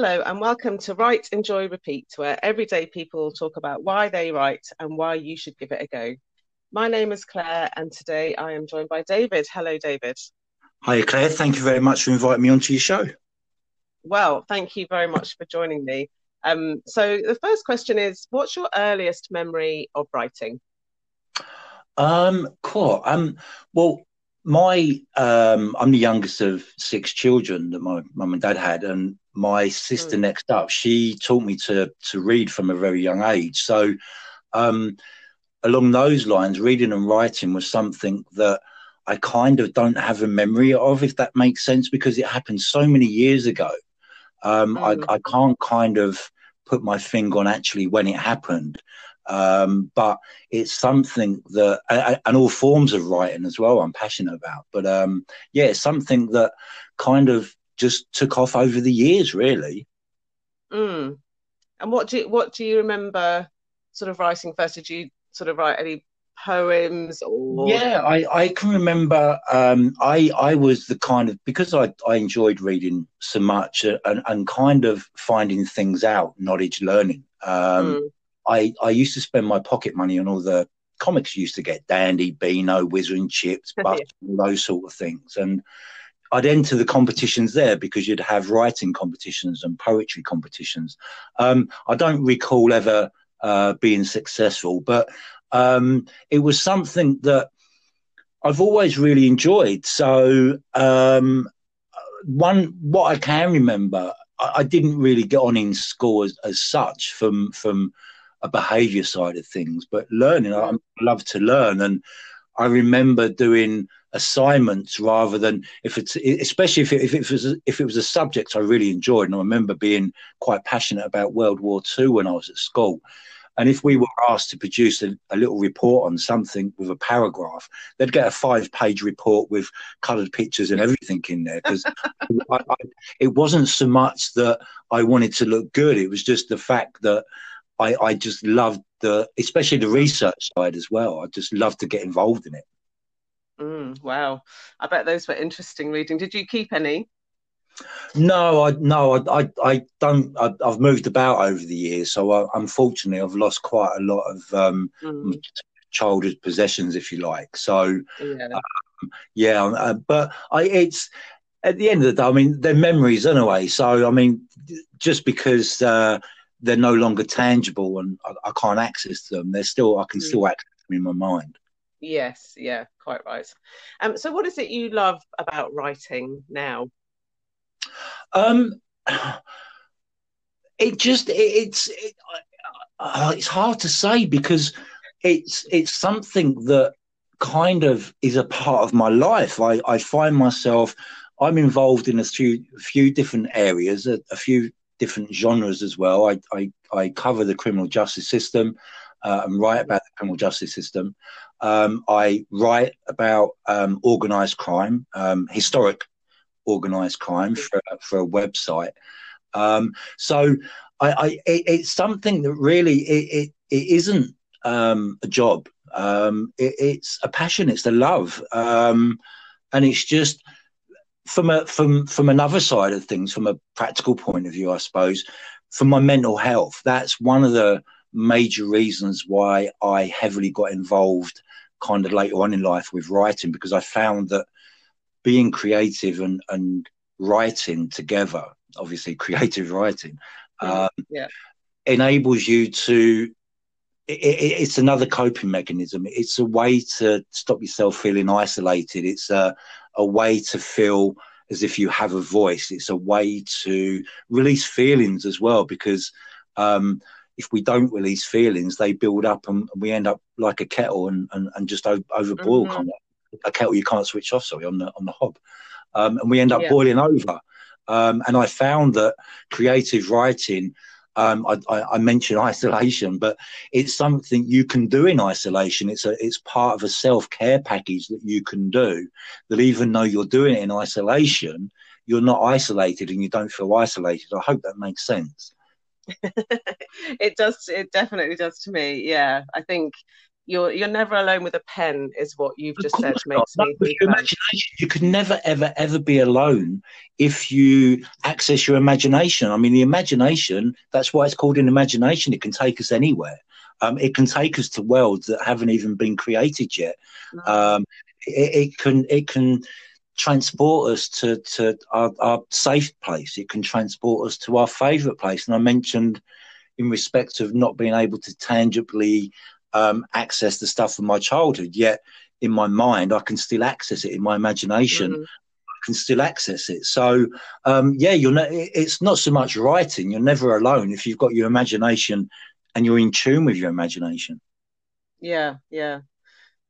Hello, and welcome to Write, Enjoy, Repeat, where everyday people talk about why they write and why you should give it a go. My name is Claire, and today I am joined by David. Hello, David. Hi, Claire. Thank you very much for inviting me onto your show. Well, thank you very much for joining me. Um, so, the first question is What's your earliest memory of writing? Um, cool. Um, well, my um, I'm the youngest of six children that my mum and dad had, and my sister mm. next up, she taught me to to read from a very young age. So, um, along those lines, reading and writing was something that I kind of don't have a memory of, if that makes sense, because it happened so many years ago. Um, mm. I, I can't kind of put my finger on actually when it happened. Um, but it's something that, and all forms of writing as well, I'm passionate about. But um, yeah, it's something that kind of just took off over the years, really. Mm. And what do you, what do you remember sort of writing first? Did you sort of write any poems or yeah i i can remember um i i was the kind of because i i enjoyed reading so much uh, and and kind of finding things out knowledge learning um mm. I, I used to spend my pocket money on all the comics you used to get Dandy, Beano, Whizzer Chips, Buster, yeah. those sort of things. And I'd enter the competitions there because you'd have writing competitions and poetry competitions. Um, I don't recall ever uh, being successful, but um, it was something that I've always really enjoyed. So, um, one, what I can remember, I, I, didn't really get on in school as, as such from, from, a behavior side of things, but learning, I, love to learn. And I remember doing assignments rather than if it's especially if it, if it was if it was a subject I really enjoyed. And I remember being quite passionate about World War II when I was at school. And if we were asked to produce a, a little report on something with a paragraph they'd get a five page report with colored pictures and everything in there because it wasn't so much that I wanted to look good. It was just the fact that I, I just loved the, especially the research side as well. I just loved to get involved in it. Mm, wow, I bet those were interesting reading. Did you keep any? No, I no, I I, I don't. I, have moved about over the years, so I, unfortunately, I've lost quite a lot of um, mm. childhood possessions, if you like. So, yeah, um, yeah uh, but I it's at the end of the day. I mean, they're memories anyway. So, I mean, just because. Uh, they're no longer tangible and I, I can't access them. They're still I can mm. still access them in my mind. Yes, yeah, quite right. Um, so what is it you love about writing now? Um, it just it, it's it, uh, it's hard to say because it's it's something that kind of is a part of my life. I, I find myself I'm involved in a few few different areas, a, a few different genres as well. I, I, I cover the criminal justice system uh, and write about the criminal justice system. Um, I write about um, organized crime, um, historic organized crime for, for a website. Um, so I, I it, it's something that really it, it, it isn't um, a job. Um, it, it's a passion. It's a love, and it's just from a from from another side of things, from a practical point of view, I suppose, for my mental health, that's one of the major reasons why I heavily got involved kind of later on in life with writing because I found that being creative and, and writing together, obviously creative writing, um, yeah. enables you to. It, it, it's another coping mechanism. It's a way to stop yourself feeling isolated. It's a, a way to feel as if you have a voice. It's a way to release feelings as well, because um, if we don't release feelings, they build up and we end up like a kettle and, and, and just over, overboil, mm-hmm. kind of a kettle you can't switch off. Sorry, on the on the hob, um, and we end up yeah. boiling over. Um, and I found that creative writing um, I, I, mentioned isolation, but it's something you can do in isolation. It's a it's part of a self care package that you can do. That even though you're doing it in isolation, you're not isolated and you don't feel isolated. I hope that makes sense. it does. It definitely does to me. Yeah, I think you're you're never alone with a pen, is what you've just said. Makes me think your imagination. You could never, ever, ever be alone if you access your imagination. I mean, the imagination. That's why it's called an imagination. It can take us anywhere. Um, it can take us to worlds that haven't even been created yet. Mm. Um, it, it, can it can transport us to to our, our safe place. It can transport us to our favourite place. And I mentioned in respect of not being able to tangibly um, access the stuff from my childhood. Yet in my mind, I can still access it in my imagination. Mm-hmm. I can still access it. So um, yeah, you're. not, it's not so much writing. You're never alone if you've got your imagination and you're in tune with your imagination. Yeah, yeah,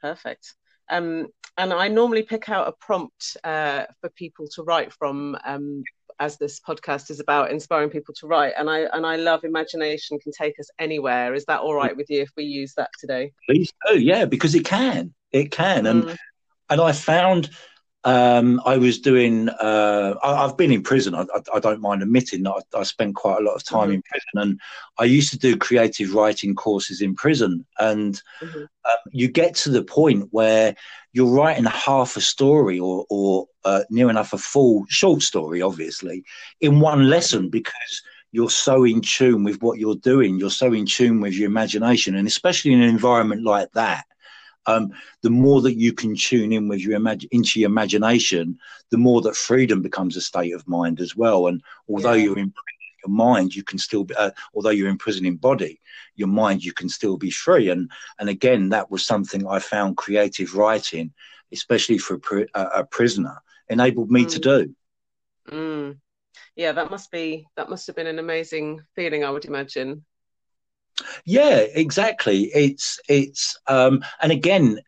perfect. Um, and I normally pick out a prompt uh, for people to write from um, as this podcast is about inspiring people to write and i and i love imagination can take us anywhere. Is that all right with you if we use that today? Please do. Yeah because it can. It can. Mm. and and i found um, I was doing. Uh, I, have been in prison. I, I, I, don't mind admitting that I, I spent quite a lot of time mm-hmm. in prison, and I used to do creative writing courses in prison. And mm-hmm. um, you get to the point where you're writing half a story, or, or uh, near enough a full short story, obviously, in one lesson because you're so in tune with what you're doing. You're so in tune with your imagination, and especially in an environment like that um, the more that you can tune in with your imag- into your imagination, the more that freedom becomes a state of mind as well. And although yeah. you're in your mind, you can still be, uh, although you're in prison in body, your mind, you can still be free. And, and again, that was something I found creative writing, especially for a, pr- a prisoner, enabled me mm. to do. Mm. Yeah, that must be, that must have been an amazing feeling, I would imagine. Yeah, exactly. It's it's um, and again,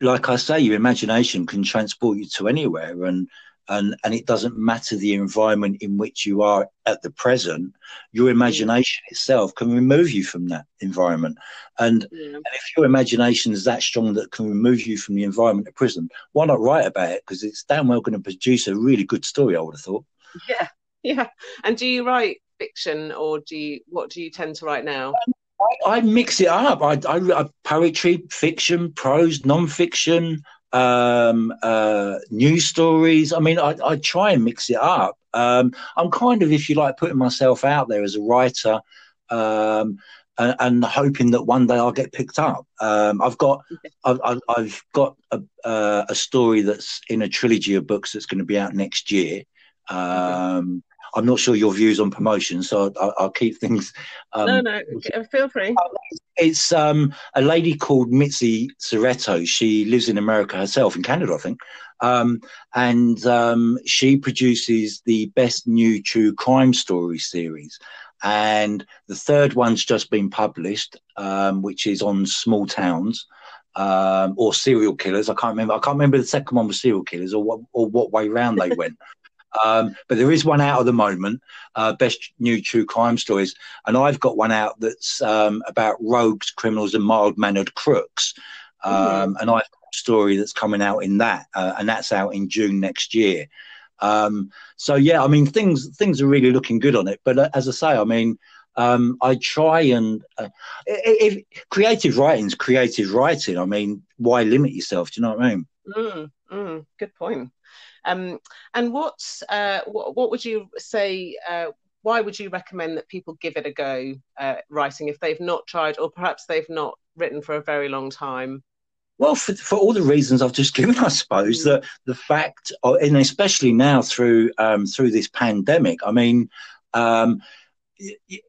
like I say, your imagination can transport you to anywhere, and and and it doesn't matter the environment in which you are at the present. Your mm. imagination itself can remove you from that environment, and and if your imagination is that strong that can remove you from the environment of prison, why not write about it? Because it's damn well going to produce a really good story. I would have thought. Yeah, yeah. And do you write fiction or do you what do you tend to write now? I, I mix it up. I, I, I poetry, fiction, prose, non-fiction, um, uh, news stories. I mean, I, I try and mix it up. Um, I'm kind of, if you like, putting myself out there as a writer. Um, and, and, hoping that one day I'll get picked up. Um, I've got I've, I've got a, uh, a, story that's in a trilogy of books that's going to be out next year. Um, I'm not sure your views on promotion, so I'll, I'll keep things. Um, no, no, feel free. It's um, a lady called Mitzi Szereto. She lives in America herself, in Canada, I think. Um, and um, she produces the best new true crime story series. And the third one's just been published, um, which is on small towns. Um, or serial killers. I can't remember. I can't remember the second one was serial killers or what or what way round they went. Um, but there is one out at the moment, uh, best new true crime stories, and I've got one out that's um, about rogues, criminals, and mild mannered crooks. Um, mm-hmm. And I've got a story that's coming out in that, uh, and that's out in June next year. Um, so yeah, I mean things things are really looking good on it. But uh, as I say, I mean. Um, I try and uh, if, creative writing's creative writing. I mean, why limit yourself? Do you know what I mean? Mm, mm, good point. Um, and what's uh, what, what would you say? Uh, why would you recommend that people give it a go uh, writing if they've not tried, or perhaps they've not written for a very long time? Well, for, for all the reasons I've just given, I suppose mm. that the fact, uh, and especially now through um, through this pandemic, I mean, um,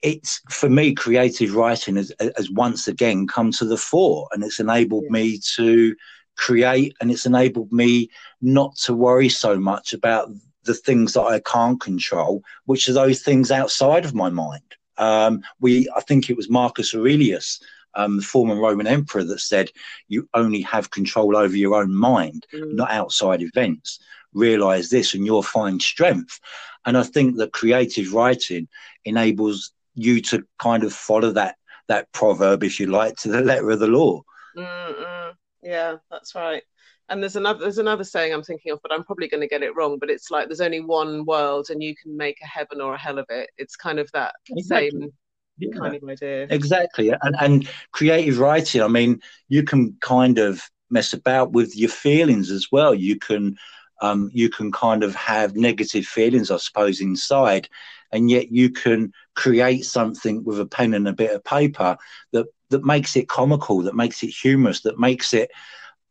it's for me creative writing has, has once again come to the fore, and it's enabled yeah. me to create and it's enabled me not to worry so much about the things that I can't control, which are those things outside of my mind. Um, we, I think it was Marcus Aurelius, um, the former Roman emperor, that said, "You only have control over your own mind, mm. not outside events. Realize this, and you'll find strength." And I think that creative writing enables you to kind of follow that that proverb, if you like, to the letter of the law. Mm-mm. Yeah, that's right. And there's another there's another saying I'm thinking of, but I'm probably going to get it wrong. But it's like there's only one world, and you can make a heaven or a hell of it. It's kind of that exactly. same yeah. kind of idea. Exactly, and and creative writing. I mean, you can kind of mess about with your feelings as well. You can um, you can kind of have negative feelings, I suppose, inside, and yet you can create something with a pen and a bit of paper that that makes it comical, that makes it humorous, that makes it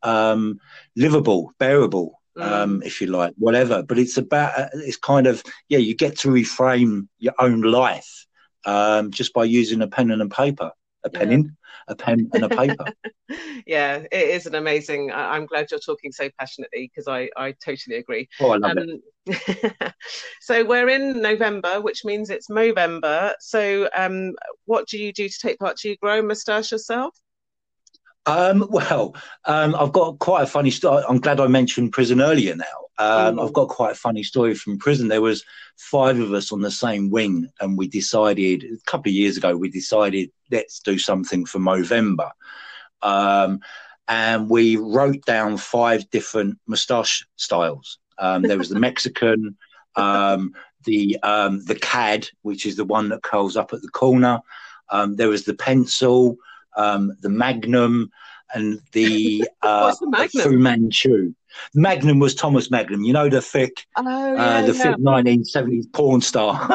um, livable, bearable, mm. um, if you like, whatever. But it's about uh, it's kind of yeah, you get to reframe your own life um, just by using a pen and a paper, a pen in a pen and a paper. yeah, it is an amazing. I'm glad you're talking so passionately because I, I totally agree. Oh, I love um, it. so we're in November, which means it's Movember. So, um, what do you do to take part? Do you grow a moustache yourself? Um, well, um, I've got quite a funny story. I'm glad I mentioned prison earlier now. Um, mm. I've got quite a funny story from prison. There was five of us on the same wing, and we decided a couple of years ago. We decided let's do something for Movember, um, and we wrote down five different moustache styles. Um, there was the Mexican, um, the um, the CAD, which is the one that curls up at the corner. Um, there was the pencil, the Magnum, and the, uh, the Magnum? Fu Manchu. Magnum was Thomas Magnum, you know the thick, oh, uh, yeah, uh, the yeah. thick 1970s porn star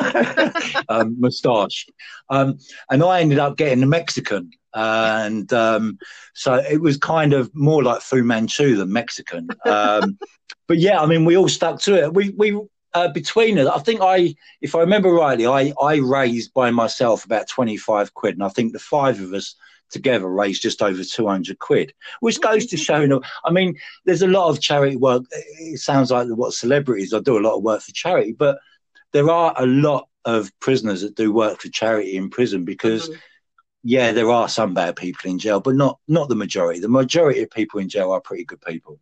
um, moustache, um, and I ended up getting the Mexican, and um, so it was kind of more like Fu Manchu than Mexican. Um, but yeah, I mean, we all stuck to it. We we uh, between us, I think I, if I remember rightly, I I raised by myself about 25 quid, and I think the five of us together raised just over 200 quid, which goes to show, you know, I mean, there's a lot of charity work. It sounds like what celebrities, I do a lot of work for charity, but there are a lot of prisoners that do work for charity in prison because, mm-hmm. yeah, there are some bad people in jail, but not, not the majority. The majority of people in jail are pretty good people.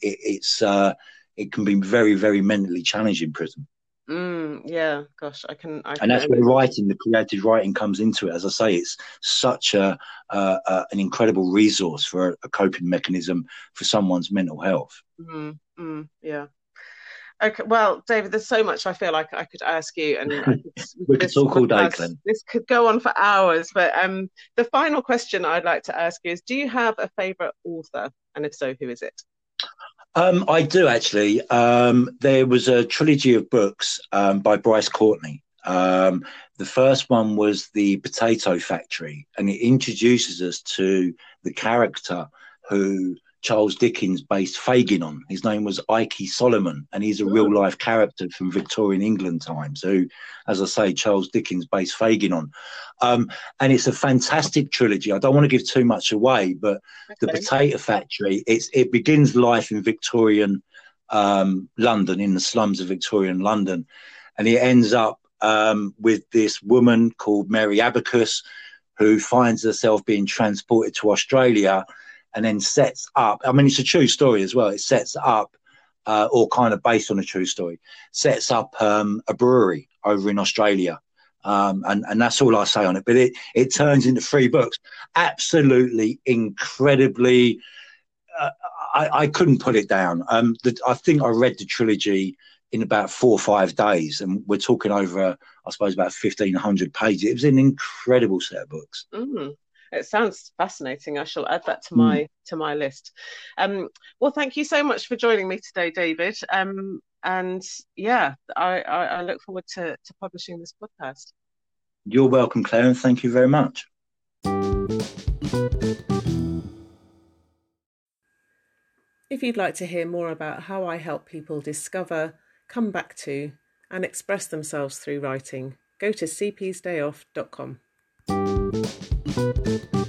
It, it's, uh, it can be very, very mentally challenging prison. Mm, yeah, gosh, I can. I and that's where writing, the creative writing, comes into it. As I say, it's such a uh, uh, an incredible resource for a, a, coping mechanism for someone's mental health. Mm, mm, yeah. Okay, well, David, there's so much I feel like I could ask you, and could, we could talk all day, Glenn. This could go on for hours, but um, the final question I'd like to ask you is: Do you have a favourite author, and if so, who is it? Um, I do actually. Um, there was a trilogy of books um, by Bryce Courtenay. Um, the first one was The Potato Factory, and it introduces us to the character who Charles Dickens based Fagin on. His name was Ike Solomon, and he's a real hmm. life character from Victorian England times, who, as I say, Charles Dickens based Fagin on. Um, and it's a fantastic trilogy. I don't want to give too much away, but okay. The Potato Factory, it's, it begins life in Victorian um, London, in the slums of Victorian London, and it ends up um, with this woman called Mary Abacus who finds herself being transported to Australia and then sets up. I mean, it's a true story as well. It sets up, uh, or kind of based on a true story, sets up um, a brewery over in Australia. Um, and, and that's all I say on it. But it, it turns into three books. Absolutely incredibly. Uh, I, I couldn't put it down. Um, the, I think I read the trilogy in about four or five days, and we're talking over, I suppose, about fifteen hundred pages. It was an incredible set of books. Mm. It sounds fascinating. I shall add that to my mm. to my list. Um, well, thank you so much for joining me today, David. Um, and yeah, I, I, I look forward to, to publishing this podcast. You're welcome, Claire, and thank you very much. If you'd like to hear more about how I help people discover, come back to, and express themselves through writing, go to cpsdayoff.com. Thank you.